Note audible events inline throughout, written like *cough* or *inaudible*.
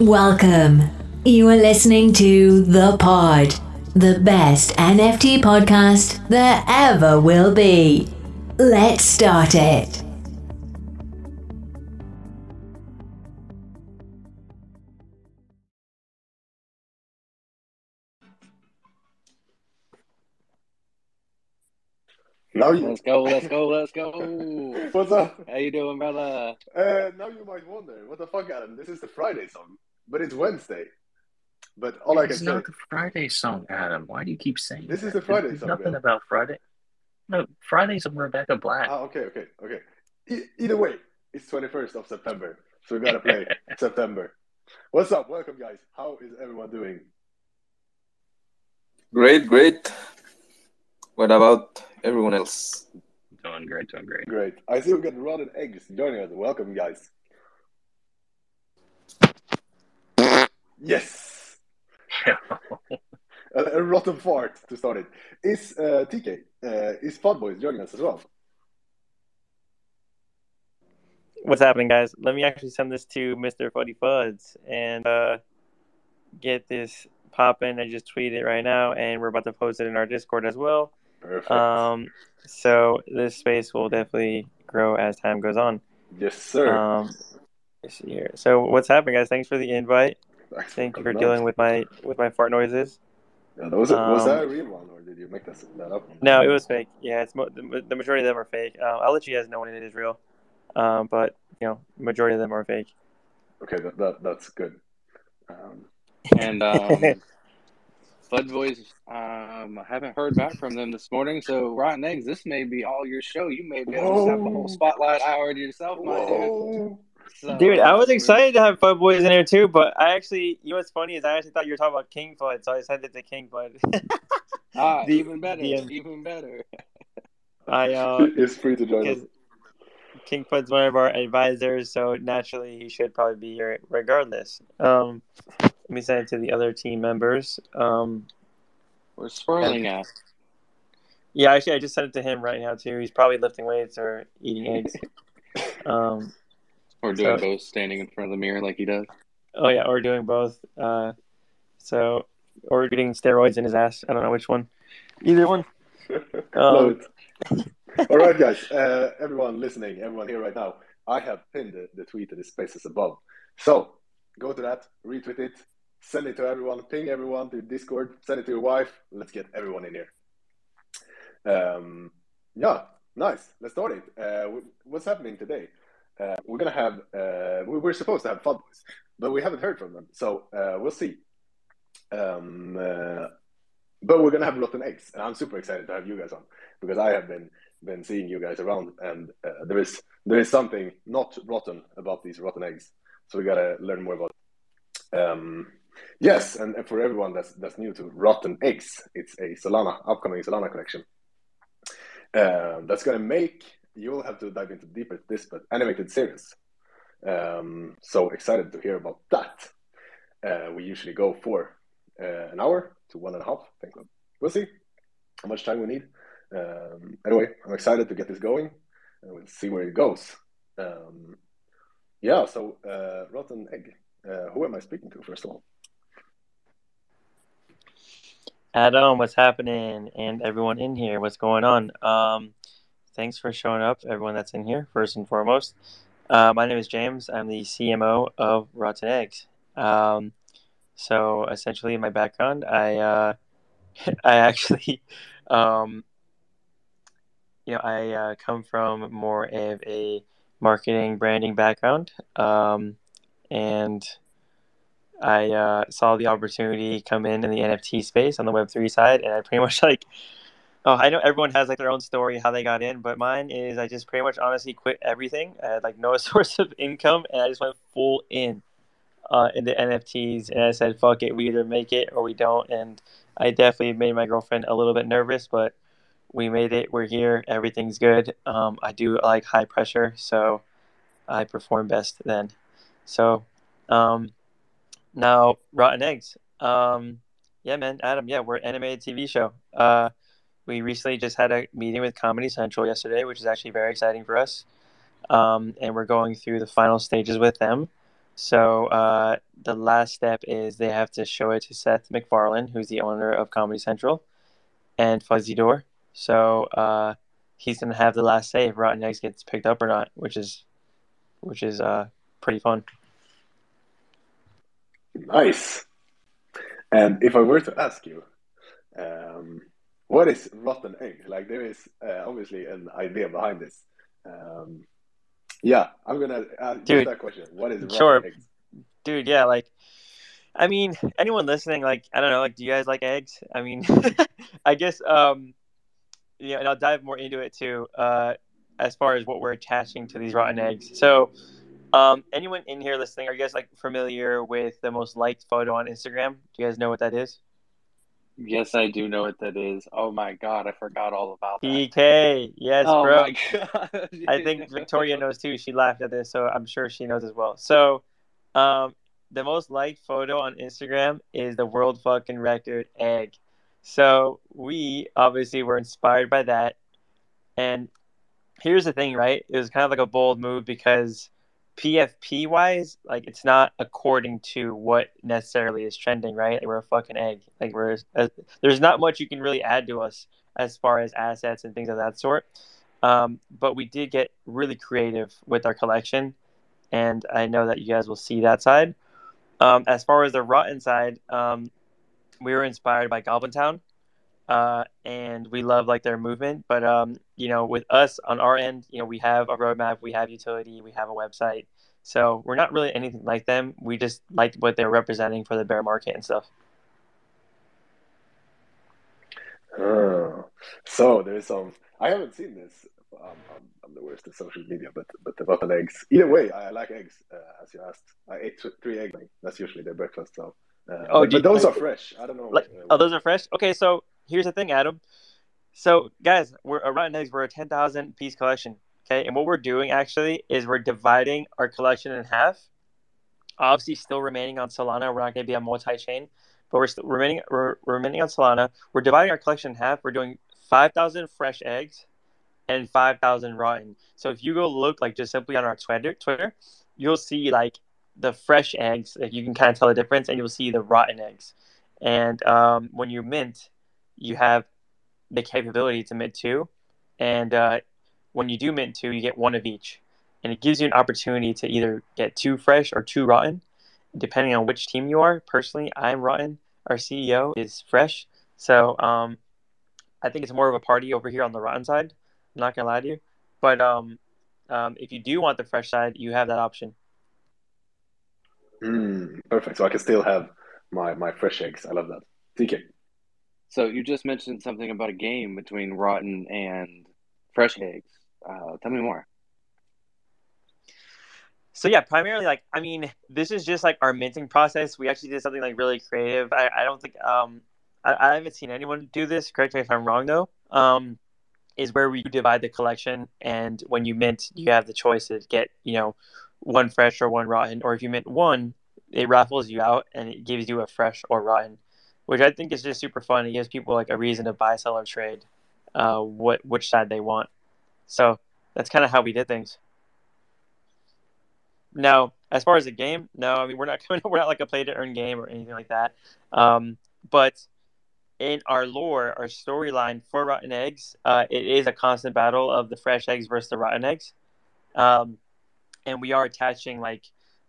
Welcome. You are listening to The Pod, the best NFT podcast there ever will be. Let's start it. Now you, Let's go, let's go, let's go. *laughs* what's up? How you doing, brother? Uh, now you might wonder, what the fuck, Adam? This is the Friday song, but it's Wednesday. But all I can It's say, not the Friday song, Adam. Why do you keep saying This is that? the Friday There's song, Nothing Bill. about Friday. No, Friday's of Rebecca Black. ah, okay, okay, okay. E- either way, it's 21st of September, so we gotta play *laughs* September. What's up? Welcome, guys. How is everyone doing? Great, great. What about everyone else? Doing great, doing great. Great. I see we've got rotten eggs joining us. Welcome, guys. Yes. *laughs* A, a rotten fart to start it. Is uh, TK, uh, is Fudboys joining us as well? What's happening, guys? Let me actually send this to Mr. Fuddy Fuds and uh, get this popping. I just tweeted it right now, and we're about to post it in our Discord as well. Perfect. Um, so this space will definitely grow as time goes on. yes, sir. Um, let's see here. So what's happening, guys? Thanks for the invite. Thanks Thank you for coming dealing with my with my fart noises. Yeah, that was, it. was um, that a real one, or did you make that, that up? No, it was fake. Yeah, it's mo- the, the majority of them are fake. Uh, I'll let you guys know when it is real. Um, but you know, majority of them are fake. Okay, that, that that's good. Um, And *laughs* um, Fud Boys, um, I haven't heard back from them this morning. So, Rotten Eggs, this may be all your show. You may be able to have the whole spotlight hour to yourself, my dude. Whoa. So, Dude, I was excited to have Fud Boys in there too, but I actually, you know what's funny is I actually thought you were talking about King Fud, so I sent it to King Fud. *laughs* Ah, The- even better, the- even better. I *laughs* uh, it's free to join us. King Fud's one of our advisors, so naturally he should probably be here regardless. Um, let me send it to the other team members. Um, We're swirling at. yeah, actually, I just sent it to him right now too. He's probably lifting weights or eating eggs. *laughs* Um, Or doing So- both, standing in front of the mirror like he does. oh yeah, or doing both. Uh, so or getting steroids in his ass. I don't know which one. Either one. *laughs* Um. All right, guys. Uh, everyone listening, everyone here right now, I have pinned the, the tweet in the spaces above. So go to that, retweet it, send it to everyone, ping everyone to Discord, send it to your wife. Let's get everyone in here. Um, yeah, nice. Let's start it. Uh, what's happening today? Uh, we're gonna have. Uh, we were supposed to have Fud Boys, but we haven't heard from them, so uh, we'll see. Um, uh, but we're gonna have rotten eggs, and I'm super excited to have you guys on because I have been been seeing you guys around, and uh, there is there is something not rotten about these rotten eggs, so we gotta learn more about. Um, yes, and, and for everyone that's that's new to rotten eggs, it's a Solana upcoming Solana collection. Um, that's gonna make you'll have to dive into deeper this, but animated series. Um, so excited to hear about that. Uh, we usually go for uh, an hour to one and a half. I think we'll see how much time we need. Um, anyway, I'm excited to get this going, and we'll see where it goes. Um, yeah. So, uh, rotten egg. Uh, who am I speaking to first of all? Adam, what's happening? And everyone in here, what's going on? Um, thanks for showing up, everyone that's in here, first and foremost. Uh, my name is James. I'm the CMO of Rotten Eggs. Um, so essentially, my background, I uh, *laughs* I actually, um, you know, I uh, come from more of a marketing branding background, um, and I uh, saw the opportunity come in in the NFT space on the Web three side, and I pretty much *laughs* like. Oh, I know everyone has like their own story how they got in, but mine is I just pretty much honestly quit everything. I had like no *laughs* source of income, and I just went full in uh, into NFTs, and I said, "Fuck it, we either make it or we don't." And I definitely made my girlfriend a little bit nervous, but we made it. We're here. Everything's good. Um, I do like high pressure, so I perform best then. So um, now, Rotten Eggs. Um, yeah, man, Adam. Yeah, we're an animated TV show. Uh, we recently just had a meeting with Comedy Central yesterday, which is actually very exciting for us. Um, and we're going through the final stages with them. So uh, the last step is they have to show it to Seth MacFarlane, who's the owner of Comedy Central, and Fuzzy Door. So uh, he's gonna have the last say if Rotten Eggs gets picked up or not, which is which is uh, pretty fun. Nice. And if I were to ask you, um, what is rotten egg? Like there is uh, obviously an idea behind this. Um, yeah, I'm gonna ask Dude, that question. What is rotten sure. eggs? Dude, yeah, like I mean, anyone listening, like I don't know, like do you guys like eggs? I mean, *laughs* I guess um yeah, and I'll dive more into it too, uh, as far as what we're attaching to these rotten eggs. So um anyone in here listening, are you guys like familiar with the most liked photo on Instagram? Do you guys know what that is? Yes, I do know what that is. Oh my god, I forgot all about that. PK, yes, oh bro. my god. *laughs* I think Victoria *laughs* knows too. She laughed at this, so I'm sure she knows as well. So, um, the most liked photo on Instagram is the world fucking record egg. So we obviously were inspired by that. And here's the thing, right? It was kind of like a bold move because PFP wise, like it's not according to what necessarily is trending, right? Like we're a fucking egg. Like we're uh, there's not much you can really add to us as far as assets and things of that sort. Um, but we did get really creative with our collection, and I know that you guys will see that side. Um, as far as the rotten side, um, we were inspired by Goblin Town, uh, and we love like their movement. But um, you know, with us on our end, you know, we have a roadmap, we have utility, we have a website. So we're not really anything like them. We just like what they're representing for the bear market and stuff. Oh, so there's some. I haven't seen this. Um, I'm, I'm the worst at social media, but but the rotten eggs. Either way, I like eggs. Uh, as you asked, I ate th- three eggs. That's usually their breakfast. So, uh, Oh, but, but those are fresh. I don't know. Like, uh, oh, those are fresh. Okay, so here's the thing, Adam. So, guys, we're a Rotten Eggs. We're a ten thousand piece collection. Okay, and what we're doing actually is we're dividing our collection in half. Obviously, still remaining on Solana. We're not going to be a multi-chain, but we're still remaining. We're remaining on Solana. We're dividing our collection in half. We're doing five thousand fresh eggs and five thousand rotten. So if you go look like just simply on our Twitter, Twitter, you'll see like the fresh eggs. Like you can kind of tell the difference, and you'll see the rotten eggs. And um, when you mint, you have the capability to mint two, and uh, when you do mint two, you get one of each, and it gives you an opportunity to either get two fresh or two rotten, depending on which team you are. Personally, I'm rotten. Our CEO is fresh, so um, I think it's more of a party over here on the rotten side. I'm not gonna lie to you, but um, um, if you do want the fresh side, you have that option. mm, perfect. So I can still have my my fresh eggs. I love that. TK. So you just mentioned something about a game between rotten and fresh eggs. Uh, tell me more. So yeah, primarily like I mean, this is just like our minting process. We actually did something like really creative. I, I don't think um I, I haven't seen anyone do this. Correct me if I'm wrong though. Um, is where we divide the collection, and when you mint, you have the choice to get you know one fresh or one rotten, or if you mint one, it raffles you out and it gives you a fresh or rotten, which I think is just super fun. It gives people like a reason to buy, sell, or trade, uh, what which side they want. So that's kind of how we did things. Now, as far as the game, no, I mean we're not *laughs* we're not like a play to earn game or anything like that. Um, but in our lore, our storyline for Rotten Eggs, uh, it is a constant battle of the fresh eggs versus the rotten eggs, um, and we are attaching like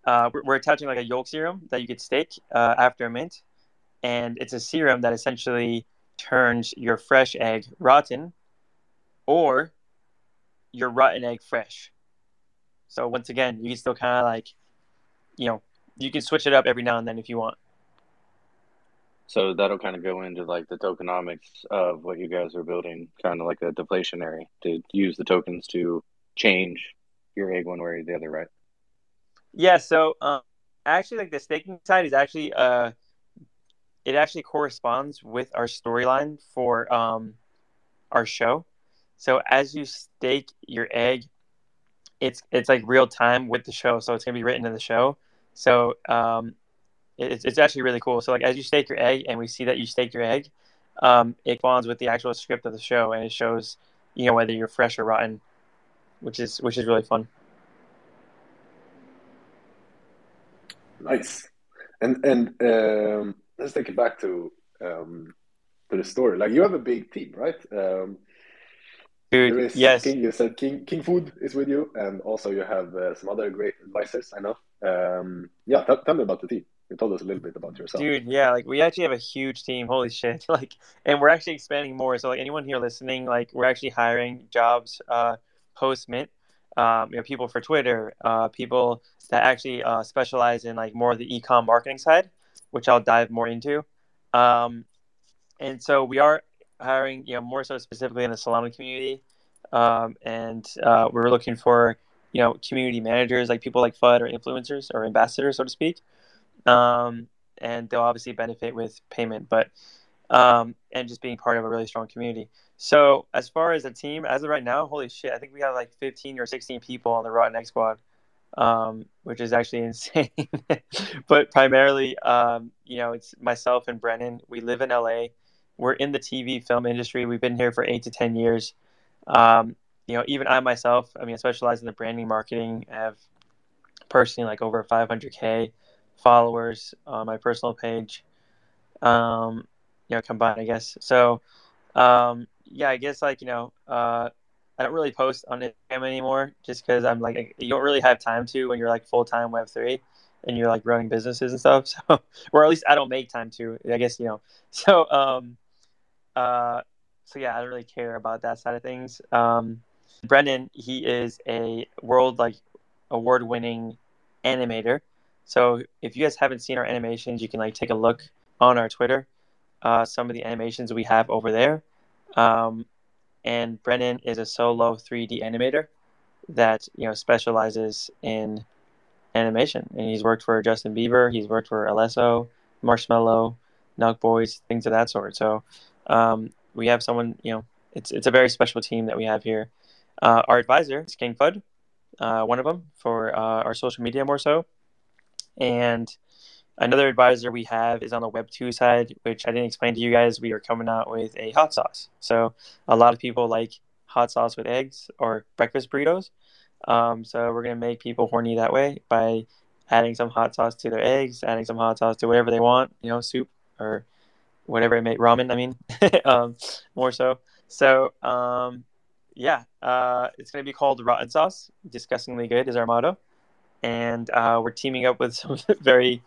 uh, we're, we're attaching like a yolk serum that you could stake uh, after a mint, and it's a serum that essentially turns your fresh egg rotten, or your rotten egg fresh. So once again, you can still kind of like, you know, you can switch it up every now and then if you want. So that'll kind of go into like the tokenomics of what you guys are building, kind of like a deflationary to use the tokens to change your egg one way or the other, right? Yeah. So um, actually, like the staking side is actually uh, it actually corresponds with our storyline for um, our show. So as you stake your egg, it's it's like real time with the show. So it's gonna be written in the show. So um, it's it's actually really cool. So like as you stake your egg, and we see that you stake your egg, um, it bonds with the actual script of the show, and it shows you know whether you're fresh or rotten, which is which is really fun. Nice. And and um, let's take it back to um, to the story. Like you have a big team, right? Um, Dude, is yes. King. You said King King Fud is with you, and also you have uh, some other great advisors. I know. Um, yeah, tell, tell me about the team. You told us a little bit about yourself. Dude, yeah, like we actually have a huge team. Holy shit! *laughs* Like, and we're actually expanding more. So, like, anyone here listening, like, we're actually hiring jobs uh, post Mint. Um, you know, people for Twitter, uh, people that actually uh, specialize in like more of the e-com marketing side, which I'll dive more into. Um, and so we are hiring, you know, more so specifically in the Solana community, um, and uh, we're looking for, you know, community managers like people like FUD or influencers or ambassadors, so to speak um, and they'll obviously benefit with payment, but um, and just being part of a really strong community. So as far as a team, as of right now, holy shit, I think we have like 15 or 16 people on the Rotten Egg squad, um, which is actually *laughs* insane. but primarily, um, you know, it's myself and Brennan. We live in LA. We're in the TV film industry. We've been here for eight to 10 years. Um, you know, even I myself, I mean, I specialize in the branding marketing. I have personally like over 500K followers on my personal page. Um, you know, combined, I guess. So, um, yeah, I guess like you know, uh, I don't really post on Instagram anymore, just because I'm like you don't really have time to when you're like full time Web three, and you're like running businesses and stuff. *laughs* So, or at least I don't make time to. I guess you know. *laughs* So, um, uh, so yeah, I don't really care about that side of things. Um, Brennan, he is a world like award winning animator. So if you guys haven't seen our animations, you can like take a look on our Twitter. Uh, some of the animations we have over there. Um, and Brennan is a solo 3D animator that you know specializes in animation, and he's worked for Justin Bieber, he's worked for Alesso, Marshmello, Nelk Boys, things of that sort. So um, we have someone, you know, it's it's a very special team that we have here. Uh, our advisor is King Fud, uh, one of them for uh, our social media more so. And another advisor we have is on the Web 2 side, which I didn't explain to you guys. We are coming out with a hot sauce. So a lot of people like hot sauce with eggs or breakfast burritos. Um, so we're going to make people horny that way by adding some hot sauce to their eggs, adding some hot sauce to whatever they want, you know, soup or whatever it may ramen, I mean, *laughs* um, more so. So, um, yeah, uh, it's going to be called Rotten Sauce. Disgustingly good is our motto and uh, we're teaming up with *laughs* some very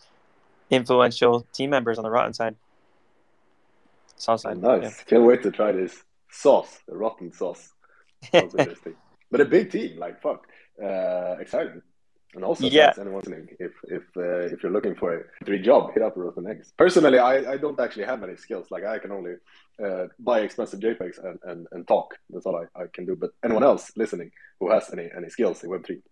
influential team members on the Rotten side. Sauce side. Nice. Yeah. Can't wait to try this sauce, the rotten sauce. Sounds interesting. *laughs* But a big team, like fuck, uh, exciting. And also, yeah. anyone listening, if if uh, if you're looking for a three job, hit up Rotten Eggs. Personally, I, I don't actually have many skills. Like I can only uh, buy expensive JPEGs and, and, and talk. That's all I, I can do. But anyone else listening who has any any skills in Web three,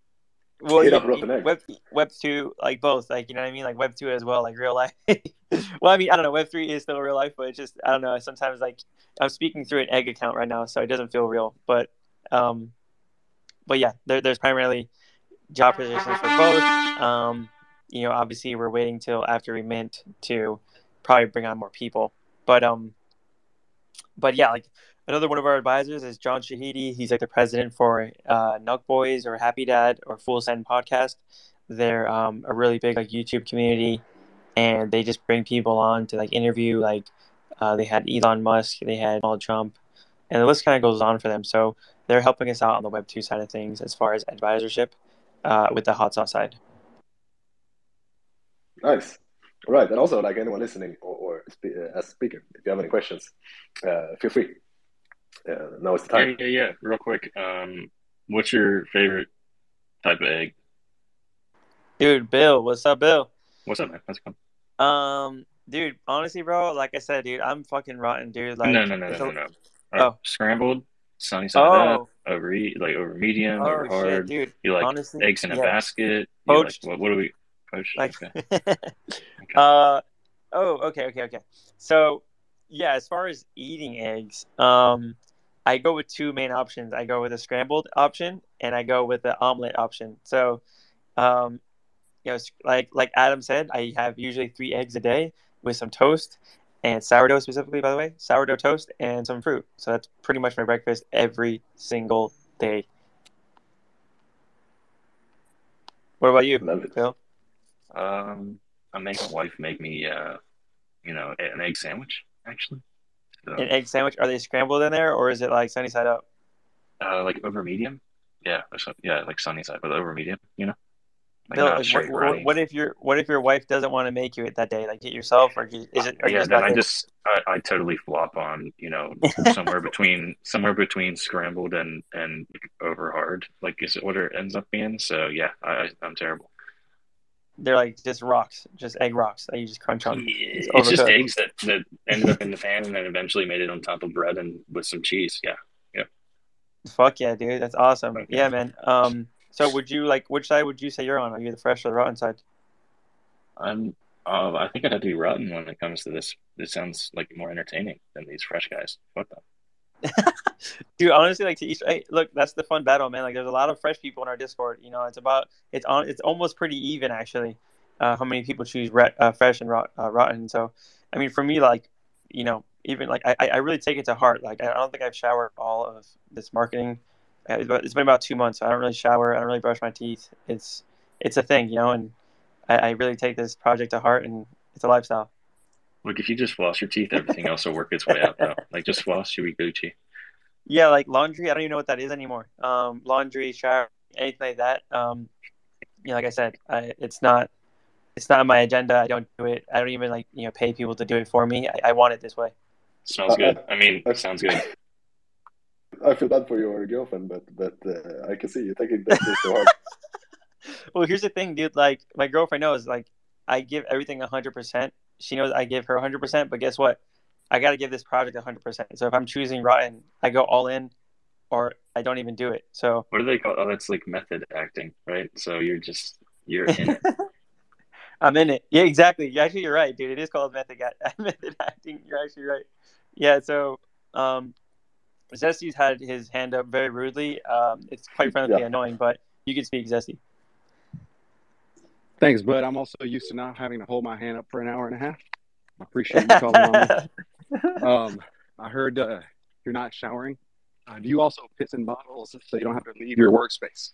well, web web two, like both, like you know what I mean, like web two as well, like real life. *laughs* well, I mean, I don't know, web three is still real life, but it's just I don't know. Sometimes like I'm speaking through an egg account right now, so it doesn't feel real. But um, but yeah, there, there's primarily job positions for both. Um, you know, obviously we're waiting till after we mint to probably bring on more people, but um, but yeah, like Another one of our advisors is John Shahidi. He's like the president for uh, Nelk Boys or Happy Dad or Full Send podcast. They're um, a really big like YouTube community, and they just bring people on to like interview. Like uh, they had Elon Musk, they had Donald Trump, and the list kind of goes on for them. So they're helping us out on the Web two side of things as far as advisorship uh, with the hot sauce side. Nice. All right, and also like anyone listening or, or uh, as speaker, if you have any questions, uh, feel free yeah, now it's time. Yeah, yeah, yeah. Real quick, um, what's your favorite type of egg? Dude, Bill, what's up, Bill? What's up, man? How's it going? Um, dude, honestly, bro, like I said, dude, I'm fucking rotten, dude. Like, no, no, no, no, no, no. Oh, scrambled, sunny side oh. up, over like over medium, oh, over hard. Shit, dude. You like honestly, eggs in a yeah. basket? Poached. Like, what, what do we poached? Like, okay. *laughs* okay. uh, oh, okay, okay, okay. So, yeah, as far as eating eggs, um, I go with two main options. I go with a scrambled option and I go with the omelet option. So, um, you know, like like Adam said, I have usually three eggs a day with some toast and sourdough specifically, by the way, sourdough toast and some fruit. So that's pretty much my breakfast every single day. What about you, Love it. Phil? Um, I make my wife make me, uh, you know, an egg sandwich. Actually, so, an egg sandwich. Are they scrambled in there, or is it like sunny side up? Uh, like over medium. Yeah, yeah, like sunny side, but over medium. You know. Like Bill, what, what, what, if your what if your wife doesn't want to make you it that day? Like get yourself, or is it? yeah, then I just I, I, totally flop on you know somewhere between somewhere between scrambled and and over hard. Like is it what it ends up being? So yeah, I, I'm terrible. They're like just rocks, just egg rocks that you just crunch on. It's, it's just eggs that that ended up in the pan and then eventually made it on top of bread and with some cheese. Yeah, yeah. Fuck yeah, dude, that's awesome. Yeah, man. Um. So would you like which side would you say you're on? Are you the fresh or the rotten side? I'm. Uh, I think I'd have to be rotten when it comes to this. This sounds like more entertaining than these fresh guys. Fuck them. Dude, honestly, like to each hey, look, that's the fun battle, man. Like, there's a lot of fresh people in our Discord. You know, it's about it's on it's almost pretty even actually. Uh, how many people choose ret, uh, fresh and rot, uh, rotten? So, I mean, for me, like, you know, even like I, I really take it to heart. Like, I don't think I've showered all of this marketing it's been about two months. So I don't really shower. I don't really brush my teeth. It's it's a thing, you know, and I, I really take this project to heart, and it's a lifestyle. Look, if you just floss your teeth, everything else will work its way out. Though, like just floss, you'll be Gucci. Yeah, like laundry. I don't even know what that is anymore. Um, laundry, shower, anything like that. Um, you know, like I said, I, it's not it's not my agenda. I don't do it. I don't even like you know pay people to do it for me. I, I want it this way. Smells good. I mean, it sounds good. I feel bad for your girlfriend, but but uh, I can see you taking that so hard. *laughs* well, here's the thing, dude. Like my girlfriend knows, like I give everything hundred percent. She knows I give her hundred percent. But guess what? I got to give this project hundred percent. So if I'm choosing rotten, I go all in, or I don't even do it. So what do they call? Oh, that's like method acting, right? So you're just you're in it. *laughs* I'm in it. Yeah, exactly. Actually, you're right, dude. It is called method, *laughs* method acting. You're actually right. Yeah. So um, Zesty's had his hand up very rudely. Um, it's quite frankly yeah. annoying, but you can speak, Zesty. Thanks, bud. I'm also used to not having to hold my hand up for an hour and a half. I appreciate you calling on me. *laughs* Um, I heard uh, you're not showering. Uh, do you also piss in bottles so you don't have to leave your workspace?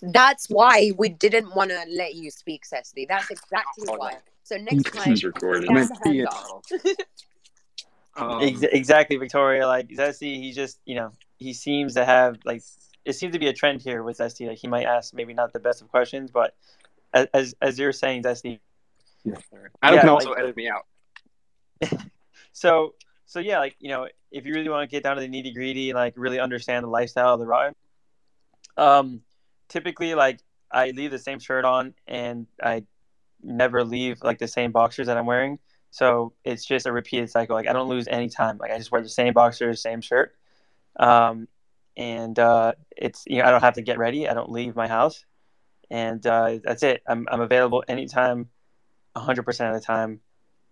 That's why we didn't want to let you speak, Zesty. That's exactly oh, why. So next time, this is recorded. *laughs* Um, exactly, Victoria. Like Zesty, he just you know he seems to have like it seems to be a trend here with Zesty. Like he might ask maybe not the best of questions, but as as you're saying, Zesty. Yeah, Adam yeah, can also like, edit me out. *laughs* so so yeah, like you know, if you really want to get down to the nitty gritty like really understand the lifestyle of the ride, um, typically like I leave the same shirt on and I never leave like the same boxers that I'm wearing. So it's just a repeated cycle. Like I don't lose any time. Like I just wear the same boxers, same shirt, um, and uh, it's you know I don't have to get ready. I don't leave my house, and uh, that's it. I'm I'm available anytime, 100 percent of the time,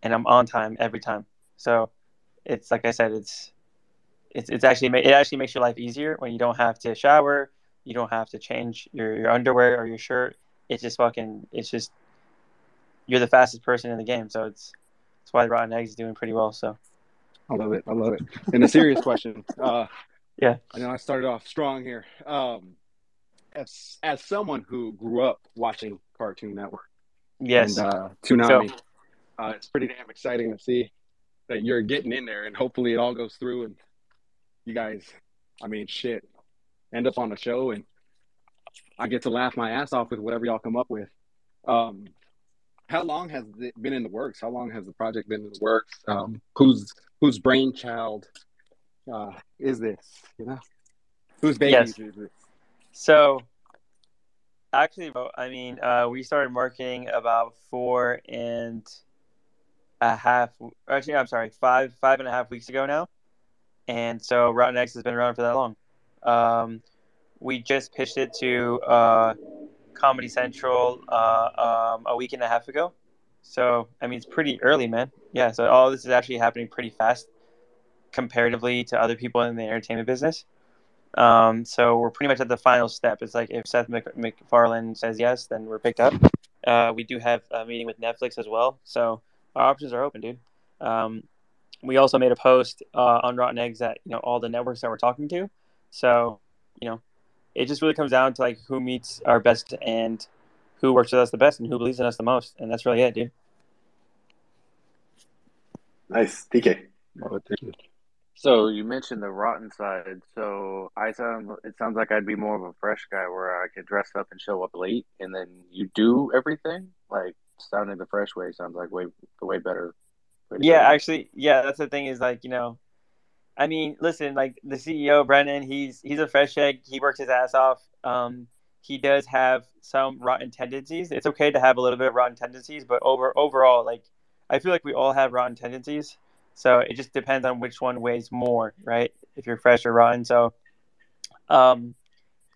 and I'm on time every time. So it's like I said, it's it's it's actually it actually makes your life easier when you don't have to shower, you don't have to change your your underwear or your shirt. It's just fucking. It's just you're the fastest person in the game. So it's that's why Rotten Eggs is doing pretty well. So I love it. I love it. And a serious question. Uh, *laughs* yeah, I know I started off strong here. Um, as as someone who grew up watching Cartoon Network, yes, and uh, Toonami, so, uh, it's pretty damn exciting to see that you're getting in there, and hopefully it all goes through, and you guys, I mean, shit, end up on the show, and I get to laugh my ass off with whatever y'all come up with. Um, how long has it been in the works? How long has the project been in the works? Um, whose whose brainchild uh, is this? You know, whose baby yes. is this? So, actually, I mean, uh, we started marketing about four and a half. Actually, I'm sorry, five five and a half weeks ago now, and so Rotten Eggs has been around for that long. Um, we just pitched it to. Uh, Comedy Central uh, um, a week and a half ago. So I mean, it's pretty early, man. Yeah. So all this is actually happening pretty fast comparatively to other people in the entertainment business. Um, so we're pretty much at the final step. It's like if Seth MacFarlane says yes, then we're picked up. Uh, we do have a meeting with Netflix as well, so our options are open, dude. Um, we also made a post uh, on Rotten Eggs that you know all the networks that we're talking to. So you know it just really comes down to like who meets our best and who works with us the best and who believes in us the most, and that's really it, dude. Nice, TK. Oh, thank you. So you mentioned the rotten side. So I sound. It sounds like I'd be more of a fresh guy where I could dress up and show up late, and then you do everything. Like sounding the fresh way sounds like way the way better. way Yeah, actually, yeah, that's the thing is like, you know, I mean, listen, like the CEO, Brennan, he's he's a fresh egg. He works his ass off. Um, he does have some rotten tendencies. It's okay to have a little bit of rotten tendencies, but over overall, like I feel like we all have rotten tendencies. So it just depends on which one weighs more, right? If you're fresh or rotten. So um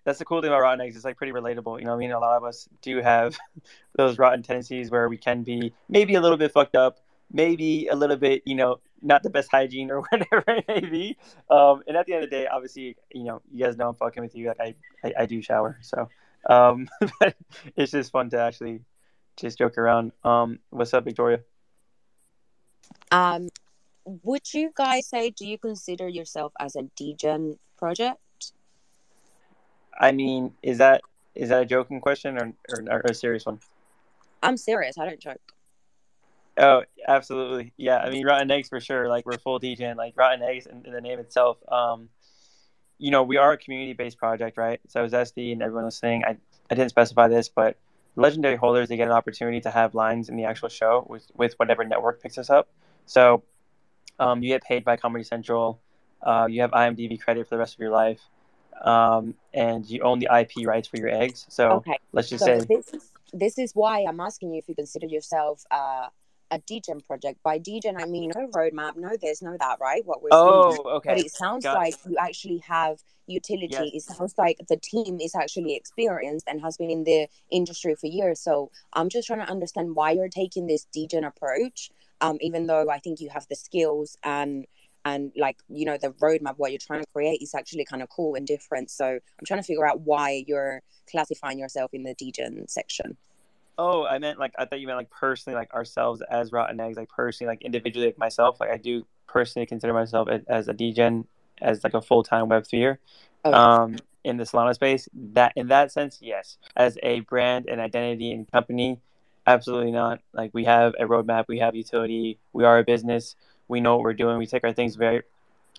that's the cool thing about rotten eggs. It's like pretty relatable. You know, I mean, a lot of us do have *laughs* those rotten tendencies where we can be maybe a little bit fucked up, maybe a little bit, you know, not the best hygiene or *laughs* whatever it may be. Um, and at the end of the day, obviously, you know, you guys know I'm fucking with you. Like I, I, I do shower, so um, *laughs* but it's just fun to actually just joke around. Um, what's up, Victoria? Um, would you guys say, do you consider yourself as a degen project? I mean, is that is that a joking question or or, or a serious one? I'm serious. I don't joke. Oh, absolutely. Yeah, I mean, rotten eggs for sure. Like we're full degen, like rotten eggs in, in the name itself. Um, you know, we are a community-based project, right? So Zesty and everyone listening, I, I didn't specify this, but legendary holders they get an opportunity to have lines in the actual show with with whatever network picks us up. So, um, you get paid by Comedy Central. Uh, you have IMDb credit for the rest of your life, um, and you own the IP rights for your eggs. So Okay. let's just So say, this is this is why I'm asking you if you consider yourself uh, a degen project. By degen, I mean no roadmap, no this, no that, right? What we're oh, okay, But it sounds got it. like you actually have utility. Yes. It sounds like the team is actually experienced and has been in the industry for years. So I'm just trying to understand why you're taking this degen approach. Um, even though I think you have the skills and and like you know the roadmap what you're trying to create is actually kind of cool and different. So I'm trying to figure out why you're classifying yourself in the degen section. Oh, I meant like I thought you meant like personally, like ourselves as rotten eggs, like personally, like individually, like myself. Like I do personally consider myself as a degen, as like a full time Web three Okay. um, in the Solana space. That in that sense, yes. As a brand and identity and company, absolutely not. Like we have a roadmap, we have utility, we are a business, we know what we're doing, we take our things very,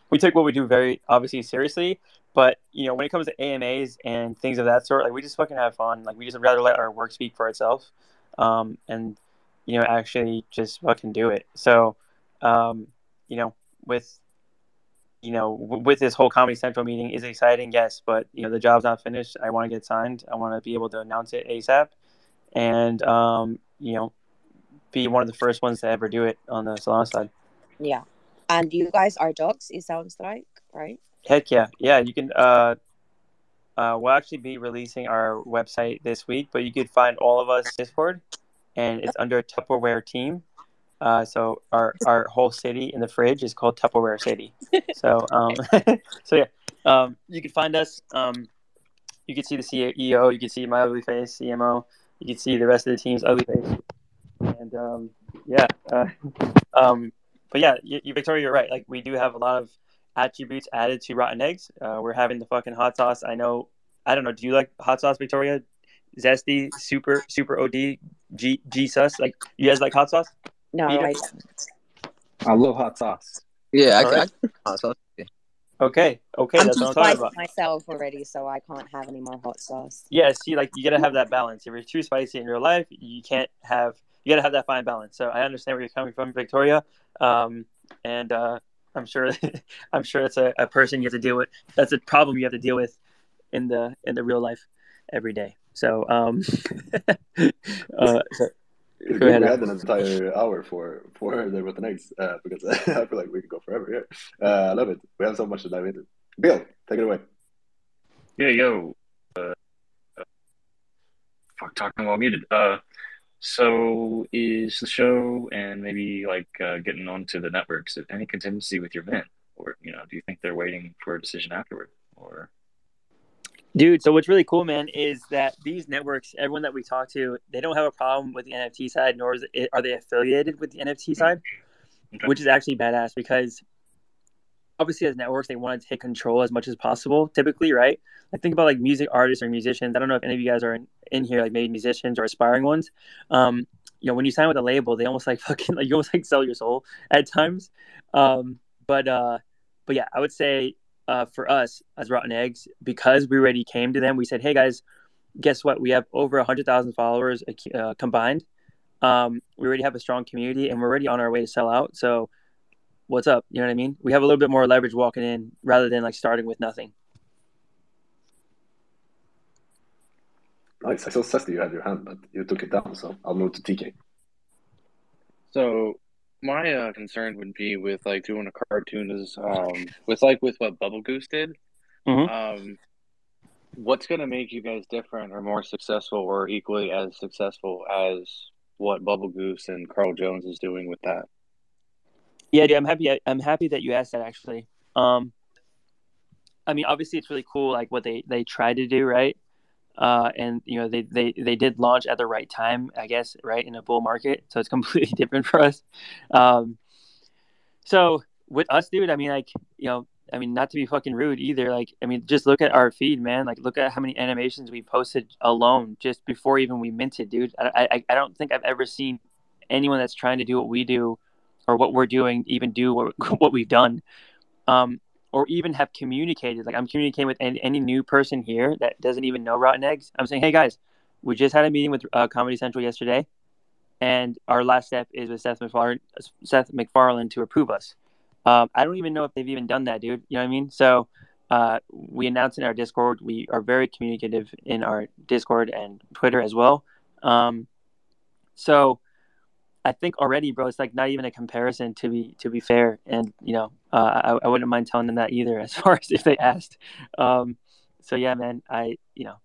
we take what we do very obviously seriously. But you know, when it comes to AMAs and things of that sort, like we just fucking have fun. Like we just rather let our work speak for itself, um, and you know, actually just fucking do it. So, um, you know, with you know, w- with this whole Comedy Central meeting is exciting, yes, but you know, the job's not finished. I want to get signed. I want to be able to announce it ASAP, and um, you know, be one of the first ones to ever do it on the Solana side. Yeah. And you guys are dogs, it sounds like, right? Heck yeah, yeah. You can. Uh, uh, we'll actually be releasing our website this week, but you could find all of us Discord, and it's under Tupperware Team. Uh, so our our whole city in the fridge is called Tupperware City. *laughs* So um, *laughs* so yeah, um, you can find us. Um, you can see the CEO. You can see my ugly face, CMO. You can see the rest of the team's ugly face, and um, yeah. Uh, *laughs* um, but yeah, you, you, Victoria, you're right. Like we do have a lot of attributes added to rotten eggs. Uh, we're having the fucking hot sauce. I know. I don't know. Do you like hot sauce, Victoria? Zesty, super, super OD, G, G sus. Like you guys like hot sauce? No, Peter? I I love hot sauce. Yeah, I, All right. I, oh, so- Okay, okay, I'm that's too what I'm talking spicy about. myself already, so I can't have any more hot sauce. Yeah, see, like you gotta have that balance. If you're too spicy in your life, you can't have. You gotta have that fine balance. So I understand where you're coming from, Victoria. Um, and uh, I'm sure, *laughs* I'm sure it's a, a person you have to deal with. That's a problem you have to deal with in the in the real life every day. So, um, *laughs* uh, so It's Go ahead. we had an entire hour for for *laughs* the rotten eggs uh, because *laughs* I feel like we could go forever here. Uh, I love it. We have so much to dive into. Bill, take it away. Yeah, yo. Uh, uh, fuck, talking while muted. Uh, so is the show and maybe like uh, getting onto the networks any contingency with your event, or you know, do you think they're waiting for a decision afterward, or Dude, so what's really cool, man, is that these networks, everyone that we talk to, they don't have a problem with the NFT side, nor is it, are they affiliated with the NFT side, Okay. which is actually badass because obviously as networks they want to take control as much as possible typically right? Like think about like music artists or musicians. I don't know if any of you guys are in, in here like maybe musicians or aspiring ones. Um you know when you sign with a label they almost like *laughs* fucking like you almost like sell your soul at times. Um but uh but yeah i would say uh for us as rotten eggs because we already came to them we said hey guys guess what we have over 100000 followers uh, combined um we already have a strong community and we're already on our way to sell out so what's up? You know what I mean? We have a little bit more leverage walking in rather than like starting with nothing. Nice. I saw Zesty, you had your hand, but you took it down, so I'll move to TK. So my uh, concern would be with like doing a cartoon is um, with like with what Bubblegoose did. Mhm. Um, what's going to make you guys different or more successful or equally as successful as what Bubblegoose and Carl Jones is doing with that? Yeah, dude, I'm happy. I'm happy that you asked that. Actually, um, I mean, obviously, it's really cool, like what they they try to do, right? Uh, and you know, they they they did launch at the right time, I guess, right in a bull market. So it's *laughs* completely different for us. Um, so with us, dude, I mean, like, you know, I mean, not to be fucking rude either. Like, I mean, just look at our feed, man. Like, look at how many animations we posted alone just before even we minted, dude. I I, I don't think I've ever seen anyone that's trying to do what we do or what we're doing even do what, *laughs* what we've done um, or even have communicated like i'm communicating with any, any, new person here that doesn't even know rotten eggs. I'm saying hey guys we just had a meeting with uh, comedy central yesterday and our last step is with seth macfarlane, seth macfarlane to approve us. Um, i don't even know if they've even done that dude. You know what i mean? So uh, we announced in our discord we are very communicative in our discord and twitter as well. Um, so I think already, bro, it's like not even a comparison to be to be fair, and you know, uh, I, I wouldn't mind telling them that either, as *laughs* far as if they asked. Um, so yeah, man, I you know,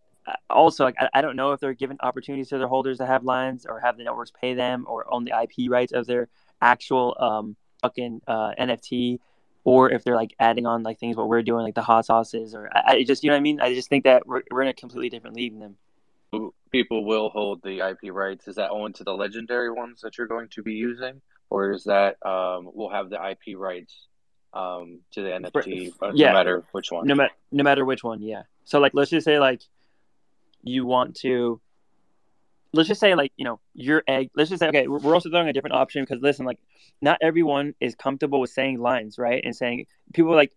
also like I, I don't know if they're giving opportunities to their holders to have lines or have the networks pay them or own the IP rights of their actual um fucking uh, NFT, or if they're like adding on like things what we're doing, like the hot sauces, or I, I just you know what I mean. I just think that we're we're in a completely different league than them people will hold the IP rights. Is that only to the legendary ones that you're going to be using, or is that um, we'll have the IP rights um, to the NFT, uh, yeah. no matter which one? No, ma- no matter which one, yeah. So like, let's just say like you want to. Let's just say like you know your egg. Let's just say okay. We're also throwing a different option because listen, like not everyone is comfortable with saying lines, right? And saying people like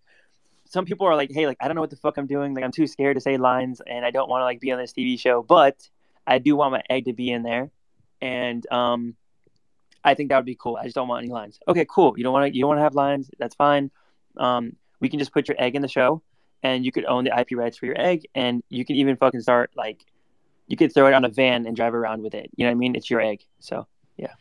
some people are like, hey, like I don't know what the fuck I'm doing. Like I'm too scared to say lines, and I don't want to like be on this TV show, but I do want my egg to be in there, and um, I think that would be cool. I just don't want any lines. Okay, cool. You don't want to you don't want to have lines. That's fine. Um, we can just put your egg in the show, and you could own the IP rights for your egg, and you can even fucking start like, you could throw it on a van and drive around with it. You know what I mean? It's your egg. So yeah.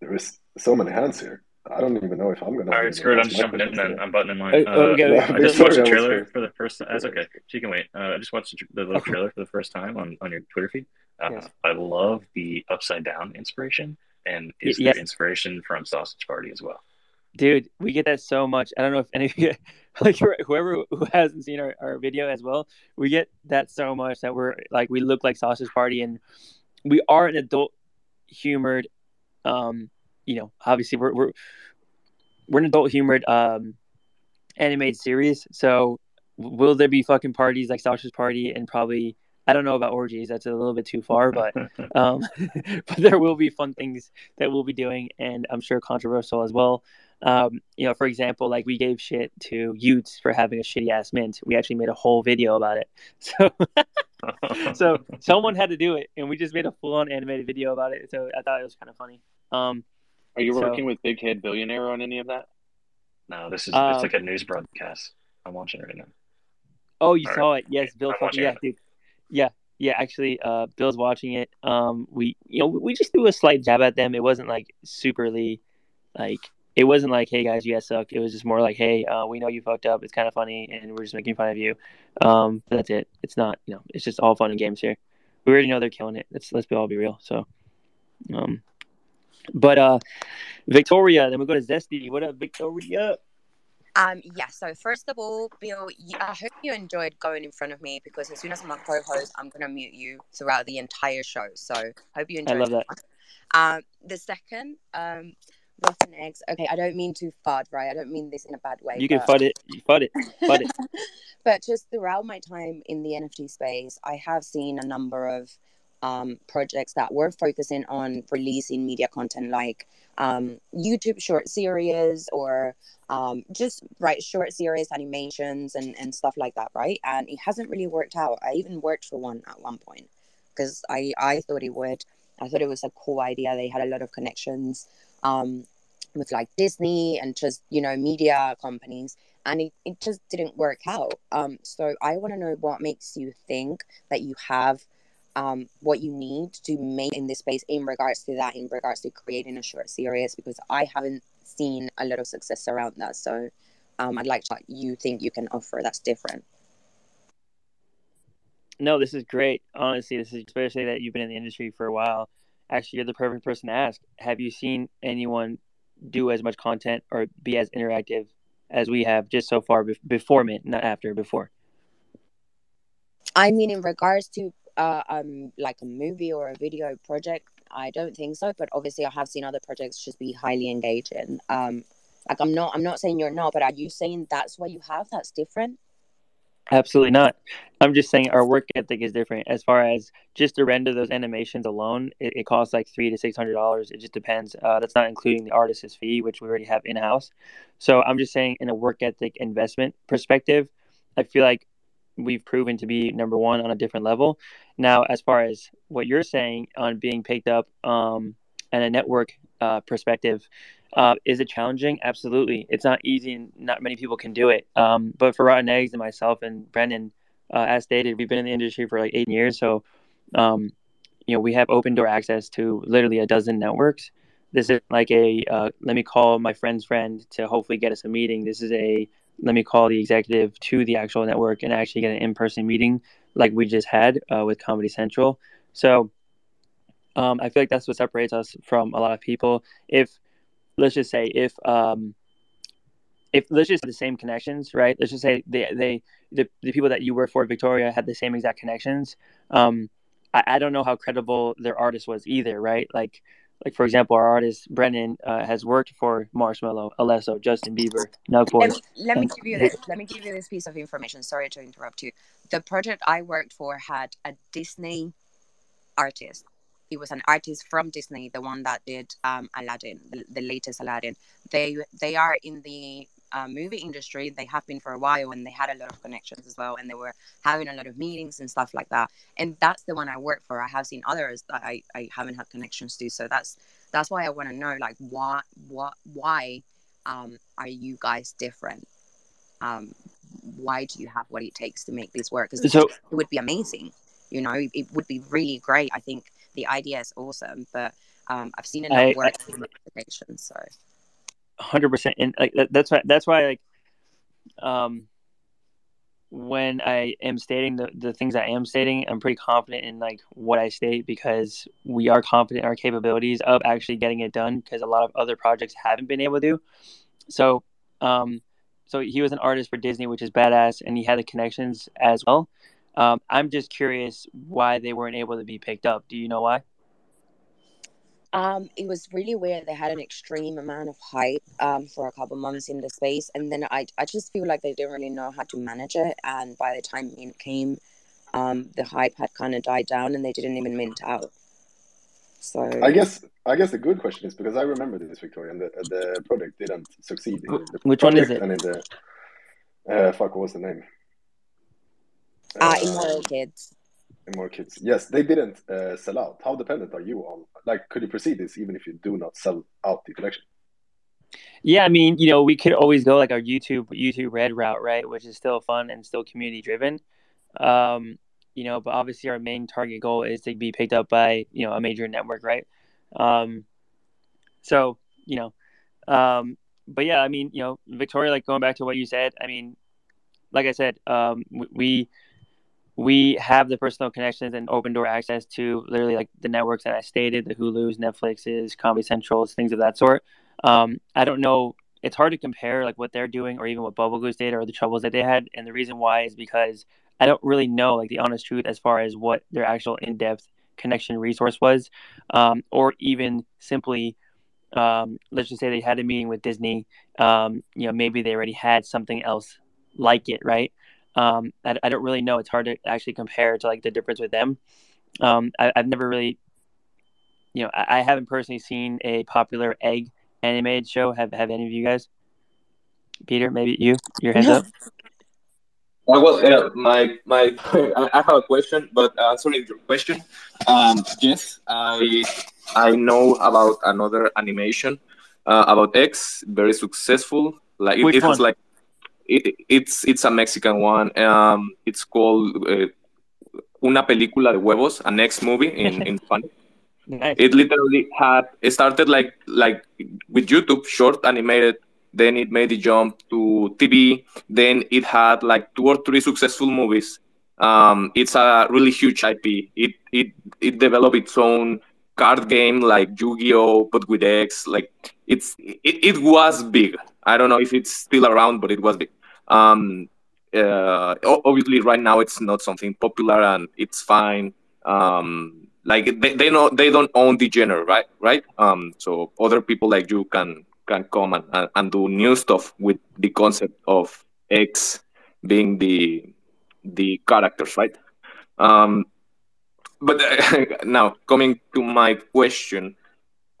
There is so many hands here. I don't even know if I'm gonna. All right, screw it. I'm just jumping in then. I'm butting in line. Hey, Uh, oh, okay, I just watched the I was trailer for the first. That's okay. She can wait. Uh, I just watched the little trailer for the first time on, on your Twitter feed. Uh, Yes. I love the upside down inspiration, and is Y- there inspiration from Sausage Party as well? Dude, we get that so much. I don't know if any of you, *laughs* like whoever who hasn't seen our, our video as well, we get that so much that we're like we look like Sausage Party, and we are an adult humored, um, you know, obviously we're we're we're an adult humored um animated series. So will there be fucking parties like Sausage Party and probably I don't know about orgies. That's a little bit too far, *laughs* but um, *laughs* but there will be fun things that we'll be doing, and I'm sure controversial as well. Um, you know, for example, like we gave shit to y00ts for having a shitty ass mint. We actually made a whole video about it. *laughs* So, so someone had to do it, and we just made a full on animated video about it. So I thought it was kind of funny. Um, Are you So- working with Big Head Billionaire on any of that? no, this is Um, it's like a news broadcast. I'm watching it right now. Oh, you All saw it? Yes, Bill. I'm fucking- watching yeah, it. dude. Yeah, yeah. Actually, uh, Bill's watching it. Um, we, you know, we just threw a slight jab at them. It wasn't like superly, like, it wasn't like, "Hey guys, you guys suck." It was just more like, "Hey, uh, we know you fucked up. It's kind of funny, and we're just making fun of you." Um, but that's it. It's not, you know, it's just all fun and games here. We already know they're killing it. Let's let's be all be real. So, um, but uh, Victoria. Then we go to Zesty. What up, Victoria? Um, yeah, so first of all, Bill, I hope you enjoyed going in front of me because as soon as I'm a co-host, I'm gonna mute you throughout the entire show. So hope you enjoyed I love that. Um, the second, um, rotten eggs. Okay, I don't mean to fud, right? I don't mean this in a bad way. You can fud it. You fud it. Fud it. *laughs* but just throughout my time in the NFT space, I have seen a number of um, projects that were focusing on releasing media content like um, YouTube short series or um, just right short series animations and, and stuff like that, right? And it hasn't really worked out. I even worked for one at one point because I, I thought it would. I thought it was a cool idea. They had a lot of connections um, with like Disney and just, you know, media companies. And it, it just didn't work out. Um, so I want to know what makes you think that you have um, what you need to make in this space in regards to that, in regards to creating a short series, because I haven't seen a lot of success around that. So um, I'd like to you think you can offer that's different. No, this is great. Honestly, this is especially that you've been in the industry for a while. Actually, you're the perfect person to ask. Have you seen anyone do as much content or be as interactive as we have just so far before Mint, not after, before? I mean, in regards to uh, um like a movie or a video project i don't think so but obviously i have seen other projects just be highly engaging. Um like i'm not i'm not saying you're not but are you saying that's what you have that's different? Absolutely not. I'm just saying our work ethic is different. As far as just to render those animations alone it, it costs like three to six hundred dollars. It just depends. Uh, that's not including the artist's fee which we already have in-house. So i'm just saying in a work ethic investment perspective i feel like we've proven to be number one on a different level. Now, as far as what you're saying on being picked up um, and a network uh, perspective, uh, is it challenging? Absolutely. It's not easy and not many people can do it. Um, but for Rotten Eggs and myself and Brennan, uh, as stated, we've been in the industry for like eight years. So, um, you know, we have open door access to literally a dozen networks. This is like a uh, let me call my friend's friend to hopefully get us a meeting. This is a let me call the executive to the actual network and actually get an in-person meeting like we just had uh, with comedy central. So um, i feel like that's what separates us from a lot of people. If let's just say if um, if let's just the same connections right? Let's just say they they the, the people that you work for victoria had the same exact connections. Um, I, I don't know how credible their artist was either right? Like like for example, our artist Brennan uh, has worked for Marshmello, Alesso, Justin Bieber, Nugboy. Let me, let me give you this. Let me give you this piece of information. Sorry to interrupt you. The project I worked for had a Disney artist. He was an artist from Disney, the one that did um, Aladdin, the, the latest Aladdin. They they are in the uh, movie industry. They have been for a while, and they had a lot of connections as well. And they were having a lot of meetings and stuff like that. And that's the one I work for. I have seen others that I, I haven't had connections to. So that's that's why I want to know, like, why what why um, are you guys different? Um, why do you have what it takes to make this work? Because so, it would be amazing. You know, it would be really great. I think the idea is awesome, but um, I've seen enough work I, so hundred percent, and like that's why that's why like um when I am stating the, the things I am stating, I'm pretty confident in like what I state because we are confident in our capabilities of actually getting it done because a lot of other projects haven't been able to. So, um, so he was an artist for Disney, which is badass, and he had the connections as well. Um, I'm just curious why they weren't able to be picked up. Do you know why? Um, it was really weird. They had an extreme amount of hype um, for a couple months in the space, and then I, I just feel like they didn't really know how to manage it. And by the time it came, um, the hype had kind of died down, and they didn't even mint out. So I guess I guess the good question is because I remember this Victoria, and the the project didn't succeed. Which one is it? And in the uh, fuck, what was the name? Uh, uh Immoral Kids more kids. Yes, they didn't uh, sell out. How dependent are you on? Like, could you proceed this even if you do not sell out the collection? Yeah, I mean, you know, we could always go like our YouTube YouTube Red route, right, which is still fun and still community driven. Um, you know, but obviously our main target goal is to be picked up by you know a major network, right? Um, so you know, um, but yeah, I mean, you know, Victoria, like going back to what you said, I mean, like I said, um, we we have the personal connections and open door access to literally like the networks that I stated, the Hulu's, Netflixes, Comedy Centrals, things of that sort. Um, I don't know. It's hard to compare like what they're doing or even what Bubblegoose did or the troubles that they had. And the reason why is because I don't really know like the honest truth as far as what their actual in-depth connection resource was, um, or even simply um, let's just say they had a meeting with Disney, um, you know, maybe they already had something else like it, right? Um, I, I don't really know. It's hard to actually compare to like the difference with them. Um, I, have never really, you know, I, I, haven't personally seen a popular egg animated show. Have Have any of you guys? Peter, maybe you, your hands up. I well, uh, my my, *laughs* I have a question, but answering your question, um, yes, I I know about another animation uh, about X, very successful. Like it, it has like it, it's it's a Mexican one. Um, it's called uh, Una película de huevos, a next movie in in *laughs* Spanish. Nice. It literally had it started like like with YouTube, short animated. Then it made the jump to TV. Then it had like two or three successful movies. Um, it's a really huge IP. It it it developed its own card game like Yu-Gi-Oh, but with X. Like it's it, it was big. I don't know if it's still around, but it was big. Um, uh, obviously, right now it's not something popular and it's fine. Um, like they, they know they don't own the genre, right? Right. Um, so other people like you can can come and, and, do new stuff with the concept of X being the the characters, right? Um, but uh, *laughs* now coming to my question,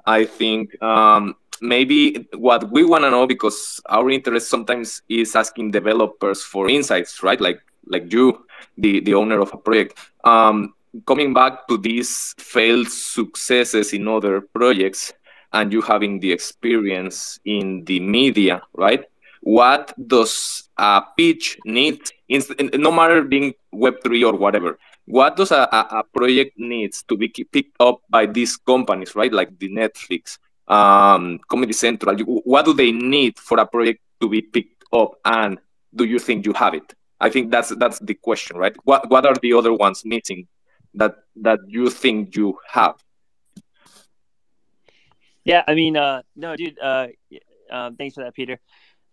I think um, maybe what we want to know because our interest sometimes is asking developers for insights, right? Like like you, the the owner of a project. Um, coming back to these failed successes in other projects, and you having the experience in the media, right? What does a pitch need? no matter being Web three or whatever what does a, a, project needs to be picked up by these companies, right? Like the Netflix, um, Comedy Central. What do they need for a project to be picked up, and do you think you have it? I think that's that's the question, right? What what are the other ones missing that that you think you have? Yeah, I mean, uh, no, dude. Uh, uh, thanks for that, Peter.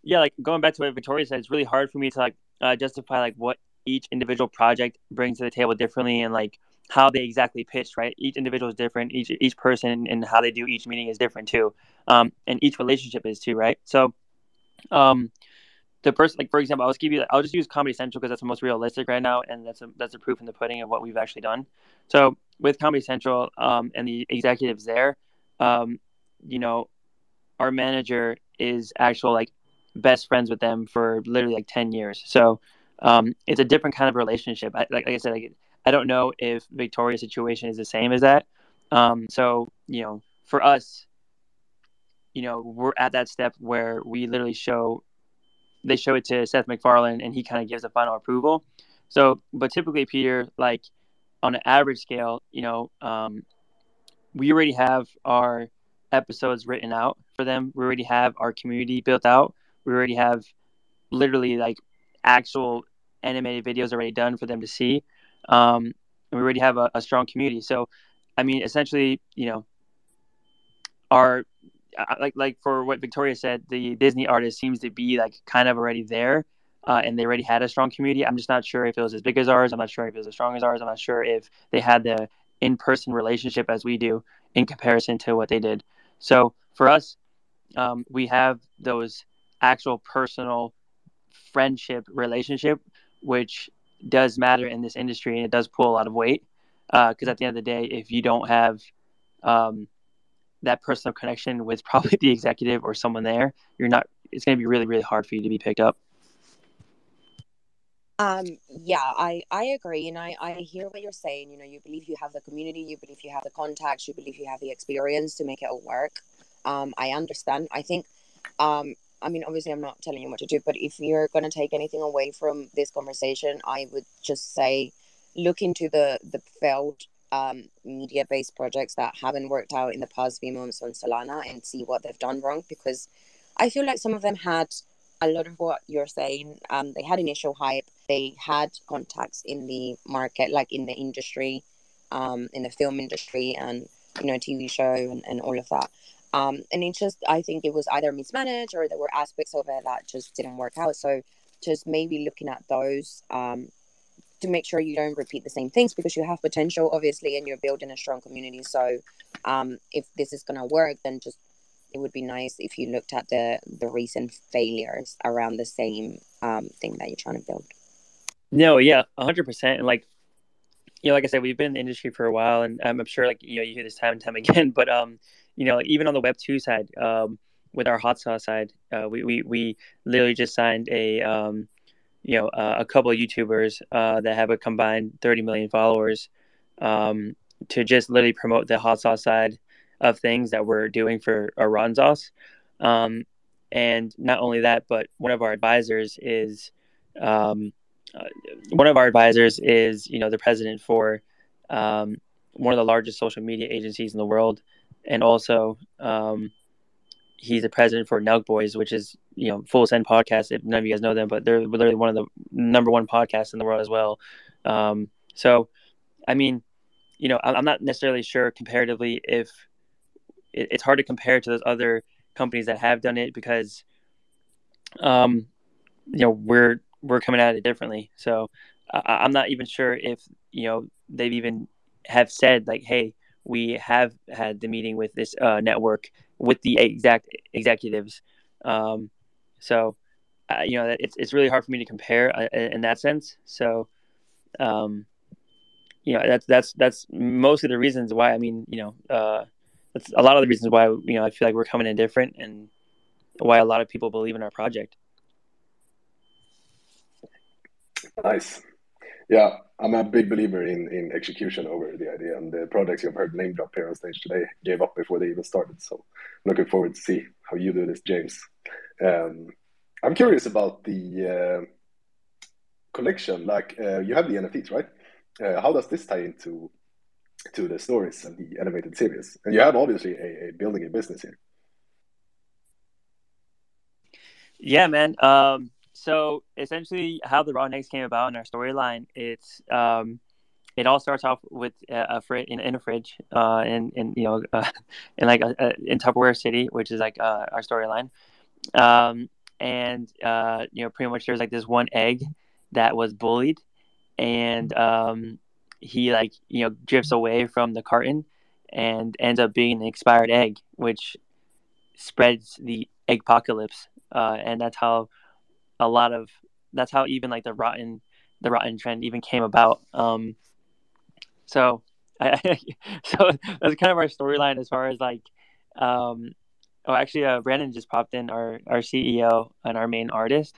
Yeah, like going back to what Victoria said, it's really hard for me to like uh, justify like what each individual project brings to the table differently and like how they exactly pitch right? Each individual is different. Each each person and how they do each meeting is different too. Um, and each relationship is too right? So um the person like for example i'll just give you i'll just use comedy central because that's the most realistic right now and that's a that's a proof in the pudding of what we've actually done. So with comedy central um, and the executives there um, you know our manager is actual like best friends with them for literally like 10 years. So um, it's a different kind of relationship. I, like, like, I said, I, I don't know if Victoria's situation is the same as that. Um, so you know, for us, you know, we're at that step where we literally show, they show it to Seth MacFarlane, and he kind of gives a final approval. So, but typically, Peter, like on an average scale, you know, um, we already have our episodes written out for them. We already have our community built out. We already have literally like actual animated videos already done for them to see. Um, and we already have a, a, strong community. So, I mean, essentially, you know, our like like for what Victoria said, the Disney artist seems to be like kind of already there, uh, and they already had a strong community. I'm just not sure if it was as big as ours. I'm not sure if it was as strong as ours. I'm not sure if they had the in-person relationship as we do in comparison to what they did. So for us, um, we have those actual personal friendship relationship, which does matter in this industry and it does pull a lot of weight. Because uh, at the end of the day, if you don't have um, that personal connection with *laughs* probably the executive or someone there, you're not. It's going to be really, really hard for you to be picked up. Um, yeah, I, I agree. And I, I hear what you're saying. You know, you believe you have the community, you believe you have the contacts, you believe you have the experience to make it all work. Um, I understand. I think um, I mean, obviously, I'm not telling you what to do, but if you're going to take anything away from this conversation, I would just say look into the the failed um, media based projects that haven't worked out in the past few months on Solana and see what they've done wrong because I feel like some of them had a lot of what you're saying. Um, they had initial hype, they had contacts in the market, like in the industry, um, in the film industry, and you know, TV show and, and all of that. Um, and it just, I think it was either mismanaged or there were aspects of it that just didn't work out. So just maybe looking at those um, to make sure you don't repeat the same things because you have potential, obviously, and you're building a strong community. So um, if this is going to work, then just it would be nice if you looked at the the recent failures around the same um, thing that you're trying to build. No, yeah, hundred percent. And like, you know, like I said, we've been in the industry for a while, and I'm sure like you know you hear this time and time again. *laughs* But um, you know, even on the Web two side, um, with our hot sauce side, uh, we we we literally just signed a um, you know, uh, a couple of YouTubers uh, that have a combined 30 million followers um, to just literally promote the hot sauce side of things that we're doing for our sauce. Um, and not only that, but one of our advisors is um, uh, one of our advisors is you know the president for um, one of the largest social media agencies in the world, and also um, he's the president for Nelk Boys, which is you know Full Send podcast. If none of you guys know them, but they're literally one of the number one podcasts in the world as well. Um, so, I mean, you know, I'm not necessarily sure comparatively if it, it's hard to compare to those other companies that have done it because, um, you know, we're we're coming at it differently. So I, I'm not even sure if you know they've even have said like, hey, we have had the meeting with this uh, network with the exact executives. Um, so, uh, you know, it's it's really hard for me to compare uh, in that sense. So, um, you know, that's that's that's mostly the reasons why. I mean, you know, uh, that's a lot of the reasons why you know I feel like we're coming in different, and why a lot of people believe in our project. Nice. Yeah, I'm a big believer in in execution over the idea, and the projects you've heard name drop here on stage today gave up before they even started. So, looking forward to see how you do this, James. Um, I'm curious about the uh, collection. Like uh, you have the NFTs, right? Uh, how does this tie into to the stories and the animated series? And you have obviously a, a building a business here. Yeah, man. Um, so essentially, how the Rotten Eggs came about in our storyline, it's um, it all starts off with a, a fridge in, in, a fridge, uh, in, in you know, uh, *laughs* in like a, a, in Tupperware City, which is like uh, our storyline. Um, and uh, you know, pretty much there's like this one egg that was bullied, and um, he like you know drifts away from the carton and ends up being an expired egg, which spreads the egg apocalypse, uh, and that's how a lot of that's how even like the rotten the rotten trend even came about. Um, so *laughs* I, so that's kind of our storyline as far as like um, Oh, actually, uh, Brennan just popped in, our, our CEO and our main artist.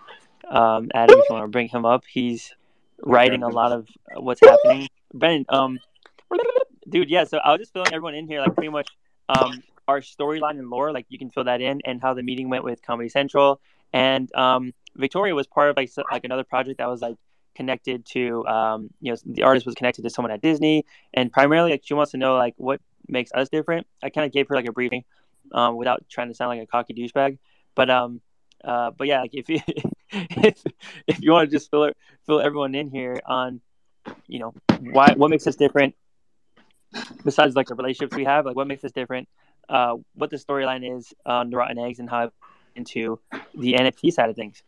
Um, Adam, if you want to bring him up, he's writing a lot of what's happening. Brennan, um, dude, yeah. So I was just filling everyone in here, like pretty much um, our storyline and lore. Like you can fill that in, and how the meeting went with Comedy Central. And um, Victoria was part of like like another project that was like connected to um, you know the artist was connected to someone at Disney, and primarily like she wants to know like what makes us different. I kind of gave her like a briefing um, without trying to sound like a cocky douchebag. But um, uh, but yeah, like if you *laughs* if, if you want to just fill fill everyone in here on, you know, why what makes us different, besides like the relationships we have, like what makes us different, uh, what the storyline is on the Rotten Eggs and how into the NFT side of things.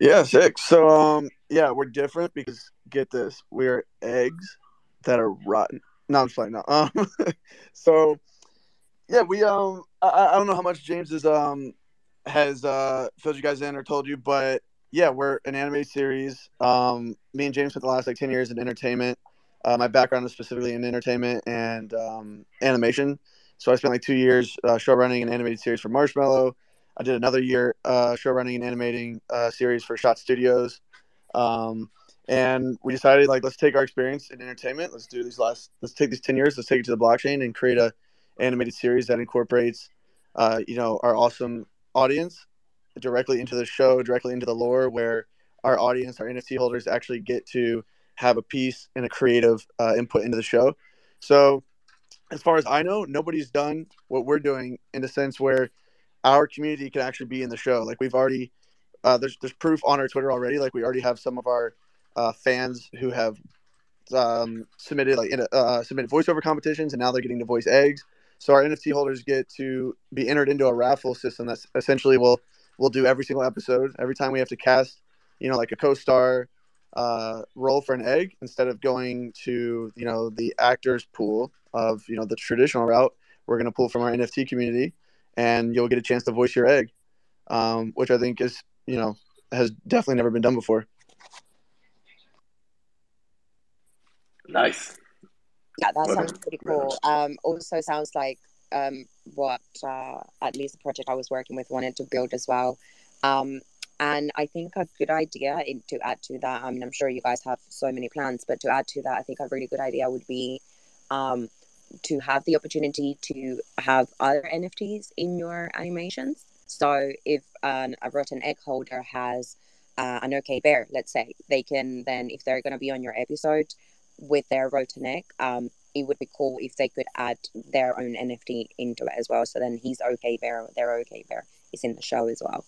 Yeah, sick. So um, yeah, we're different because get this, we're eggs that are rotten. No, I'm playing. No. Um, *laughs* so yeah, we um, I, I don't know how much James is um has uh filled you guys in or told you, but yeah, we're an anime series. Um, me and James spent the last like ten years in entertainment. Uh, my background is specifically in entertainment and um, animation. So I spent like two years uh, show running an animated series for Marshmello. I did another year uh, show running and animating uh, series for Shot Studios. Um, and we decided like let's take our experience in entertainment. Let's do these last. Let's take these ten years. Let's take it to the blockchain and create a animated series that incorporates, uh, you know, our awesome audience directly into the show, directly into the lore, where our audience, our NFT holders, actually get to have a piece and a creative uh, input into the show. So, as far as I know, nobody's done what we're doing in the sense where our community can actually be in the show. Like we've already, uh, there's there's proof on our Twitter already. Like we already have some of our uh, fans who have um, submitted like uh, submitted voiceover competitions, and now they're getting to voice eggs. So our NFT holders get to be entered into a raffle system that's essentially will will do every single episode. Every time we have to cast, you know, like a co-star uh, role for an egg, instead of going to you know the actors pool of you know the traditional route, we're going to pull from our NFT community, and you'll get a chance to voice your egg, um, which I think is you know has definitely never been done before. Nice. Yeah, that sounds pretty cool. Um, also sounds like um, what uh, at least the project I was working with wanted to build as well. Um, and I think a good idea in, to add to that, I mean, I'm sure you guys have so many plans, but to add to that, I think a really good idea would be um, to have the opportunity to have other NFTs in your animations. So if an, a rotten egg holder has uh, an Okay Bear, let's say, they can then, if they're going to be on your episode with their rotten egg, um, it would be cool if they could add their own NFT into it as well. So then he's Okay Bear, their Okay Bear is in the show as well.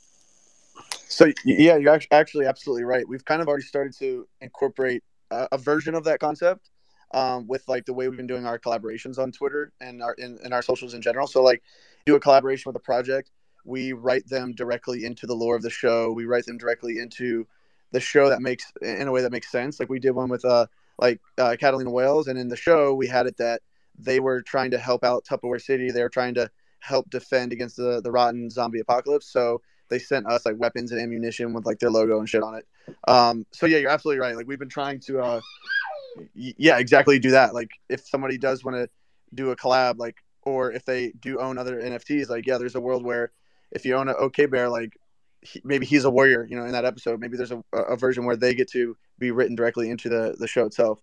So yeah, you're actually absolutely right. We've kind of already started to incorporate a, a version of that concept um, with like the way we've been doing our collaborations on Twitter and our in, our socials in general. So like, do a collaboration with a project, we write them directly into the lore of the show. We write them directly into the show that makes in a way that makes sense. Like we did one with uh like uh, Catalina Whales, and in the show we had it that they were trying to help out Tupperware City. They were trying to help defend against the the rotten zombie apocalypse. So they sent us like weapons and ammunition with like their logo and shit on it. Um, so yeah, you're absolutely right. Like we've been trying to, uh, yeah, exactly do that. Like if somebody does want to do a collab, like, or if they do own other NFTs, like yeah, there's a world where if you own an Okay Bear, like he, maybe he's a warrior, you know, in that episode. Maybe there's a, a version where they get to be written directly into the the show itself.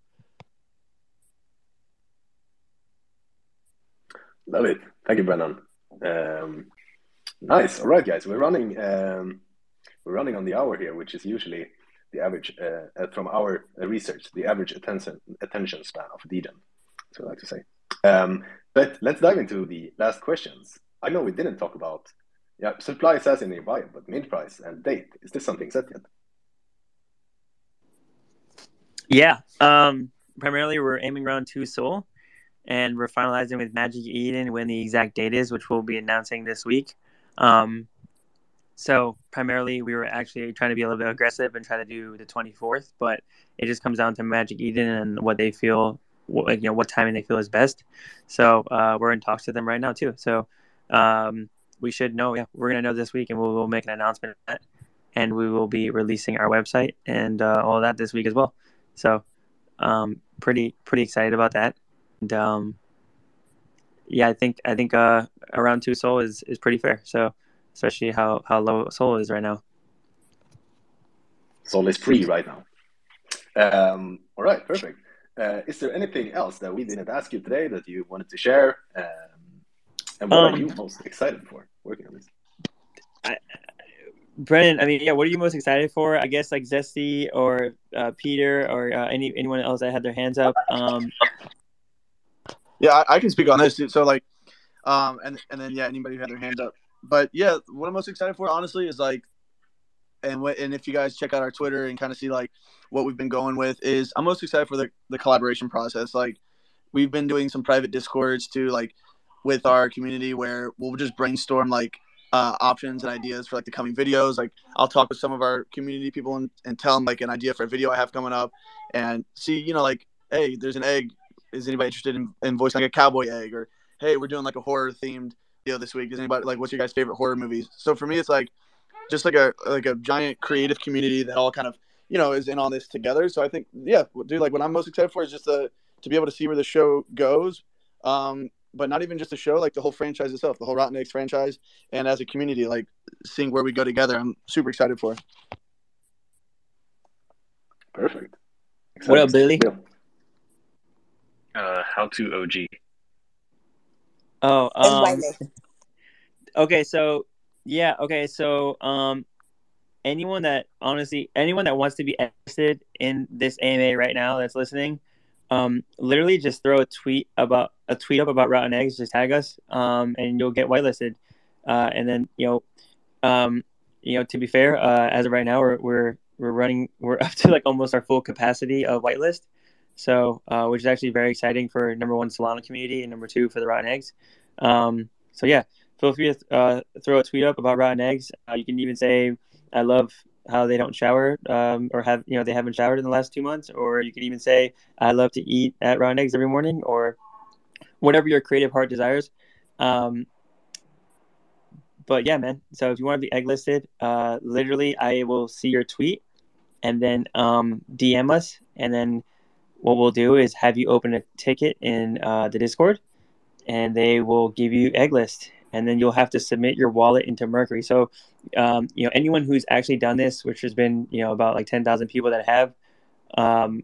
Love it. Thank you, Brennan. Um, nice. All right, guys. We're running. Um, we're running on the hour here, which is usually the average uh, uh, from our uh, research, the average attention attention span of degen. So I like to say. Um, but let's dive into the last questions. I know we didn't talk about yeah supply in the bio, but mid price and date is this something set yet? Yeah. Um, primarily, we're aiming around two Sol, and we're finalizing with Magic Eden when the exact date is, which we'll be announcing this week. Um, so primarily, we were actually trying to be a little bit aggressive and try to do the 24th, but it just comes down to Magic Eden and what they feel, what, you know, what timing they feel is best. So uh, we're in talks with them right now too. So um, we should know. Yeah, we're gonna know this week, and we'll, we'll make an announcement of that, and we will be releasing our website and uh, all that this week as well. So, um, pretty pretty excited about that. And um, yeah, I think I think uh, around two Sol is, is pretty fair. So, especially how how low Sol is right now. Sol is free right now. Um, all right, perfect. Uh, is there anything else that we didn't ask you today that you wanted to share? Um, and what Um, are you most excited for working on this? Brennan, I mean, yeah, what are you most excited for? I guess like Zesty or uh, Peter or uh, any anyone else that had their hands up. Um, Yeah, I, I can speak on this too. So like, um, and and then yeah, anybody who had their hands up. But yeah, what I'm most excited for, honestly, is like, and and if you guys check out our Twitter and kind of see like what we've been going with, is I'm most excited for the the collaboration process. Like, we've been doing some private discords too, like with our community where we'll just brainstorm like uh, options and ideas for like the coming videos. Like I'll talk with some of our community people and, and tell them like an idea for a video I have coming up and see, you know, like, hey, there's an egg. Is anybody interested in, in voicing like a cowboy egg? Or hey, we're doing like a horror themed deal this week. Is anybody like what's your guys' favorite horror movies? So for me it's like just like a like a giant creative community that all kind of you know is in on this together. So I think yeah, dude, like what I'm most excited for is just to to be able to see where the show goes. Um, but not even just the show, like the whole franchise itself, the whole Rotten Eggs franchise, and as a community, like seeing where we go together, I'm super excited for. Perfect. What up, Billy? Uh, how to OG. Oh, um, okay, so yeah, okay, so um, anyone that honestly, anyone that wants to be interested in this AMA right now that's listening, um, literally just throw a tweet about a tweet up about rotten eggs, just tag us, um, and you'll get whitelisted. Uh, and then you know, um, you know, to be fair, uh, as of right now, we're we're we're running, we're *laughs* up to like almost our full capacity of whitelist. So, uh, which is actually very exciting for number one Solana community and number two for the rotten eggs. Um, so yeah, feel free to uh, throw a tweet up about rotten eggs. Uh, you can even say, "I love how they don't shower um, or have you know they haven't showered in the last two months," or you can even say, "I love to eat at rotten eggs every morning," or whatever your creative heart desires. Um, but yeah, man. So if you want to be egg listed, uh, literally, I will see your tweet and then um, DM us, and then what we'll do is have you open a ticket in uh, the Discord, and they will give you egg list, and then you'll have to submit your wallet into Mercury. So, um, you know, anyone who's actually done this, which has been you know about like ten thousand people that have, um,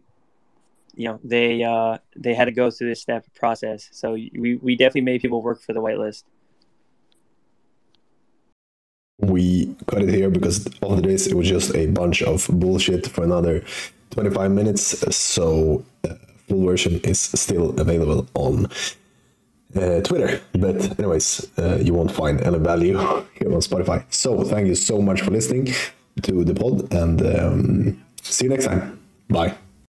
you know, they uh, they had to go through this step process. So we we definitely made people work for the whitelist. we cut it here because all of this it was just a bunch of bullshit for another 25 minutes so uh, full version is still available on uh, twitter. But anyways uh, you won't find any value *laughs* here on spotify. So thank you so much for listening to the pod and um, see you next time. Bye